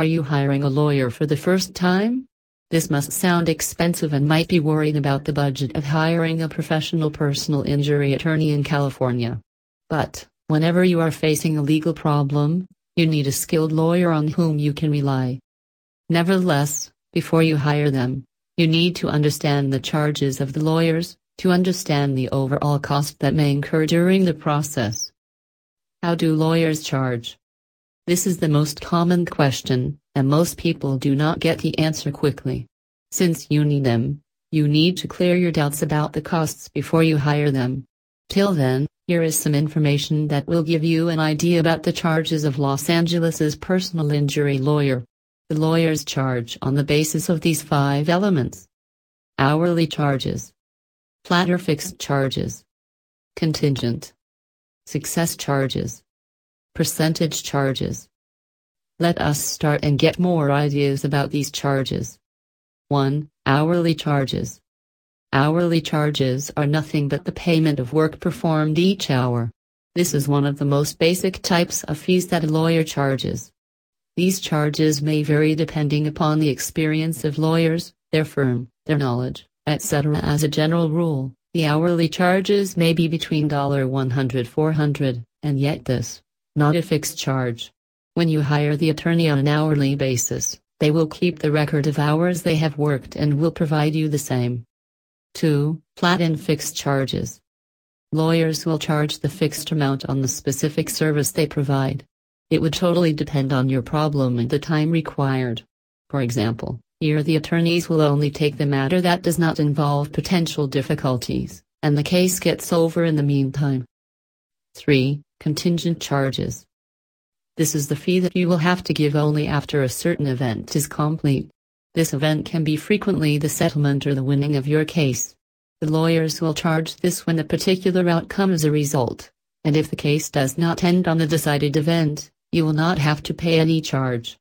Are you hiring a lawyer for the first time? This must sound expensive and might be worried about the budget of hiring a professional personal injury attorney in California. But, whenever you are facing a legal problem, you need a skilled lawyer on whom you can rely. Nevertheless, before you hire them, you need to understand the charges of the lawyers, to understand the overall cost that may incur during the process. How do lawyers charge? This is the most common question, and most people do not get the answer quickly. Since you need them, you need to clear your doubts about the costs before you hire them. Till then, here is some information that will give you an idea about the charges of Los Angeles's personal injury lawyer. The lawyers charge on the basis of these five elements. Hourly charges. Flat or fixed charges. Contingent. Success charges. Percentage charges. Let us start and get more ideas about these charges. 1. Hourly charges. Hourly charges are nothing but the payment of work performed each hour. This is one of the most basic types of fees that a lawyer charges. These charges may vary depending upon the experience of lawyers, their firm, their knowledge, etc. As a general rule, the hourly charges may be between $100 400 and yet this, not a fixed charge. When you hire the attorney on an hourly basis, they will keep the record of hours they have worked and will provide you the same. 2. Flat and fixed charges. Lawyers will charge the fixed amount on the specific service they provide. It would totally depend on your problem and the time required. For example, here the attorneys will only take the matter that does not involve potential difficulties, and the case gets over in the meantime. 3. Contingent charges. This is the fee that you will have to give only after a certain event is complete. This event can be frequently the settlement or the winning of your case. The lawyers will charge this when a particular outcome is a result, and if the case does not end on the decided event, you will not have to pay any charge.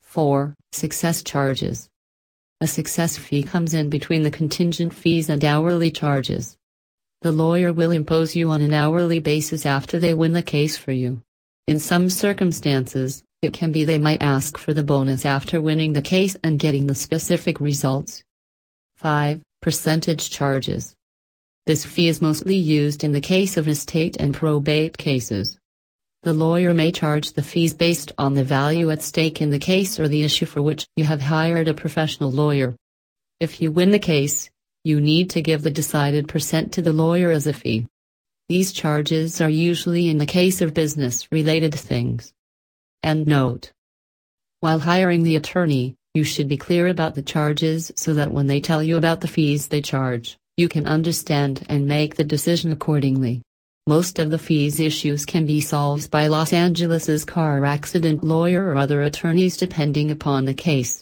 4. Success charges. A success fee comes in between the contingent fees and hourly charges. The lawyer will impose you on an hourly basis after they win the case for you. In some circumstances, it can be they might ask for the bonus after winning the case and getting the specific results. 5. Percentage charges. This fee is mostly used in the case of estate and probate cases. The lawyer may charge the fees based on the value at stake in the case or the issue for which you have hired a professional lawyer. If you win the case, you need to give the decided percent to the lawyer as a fee. These charges are usually in the case of business-related things. End note. While hiring the attorney, you should be clear about the charges so that when they tell you about the fees they charge, you can understand and make the decision accordingly. Most of the fees issues can be solved by Los Angeles's car accident lawyer or other attorneys depending upon the case.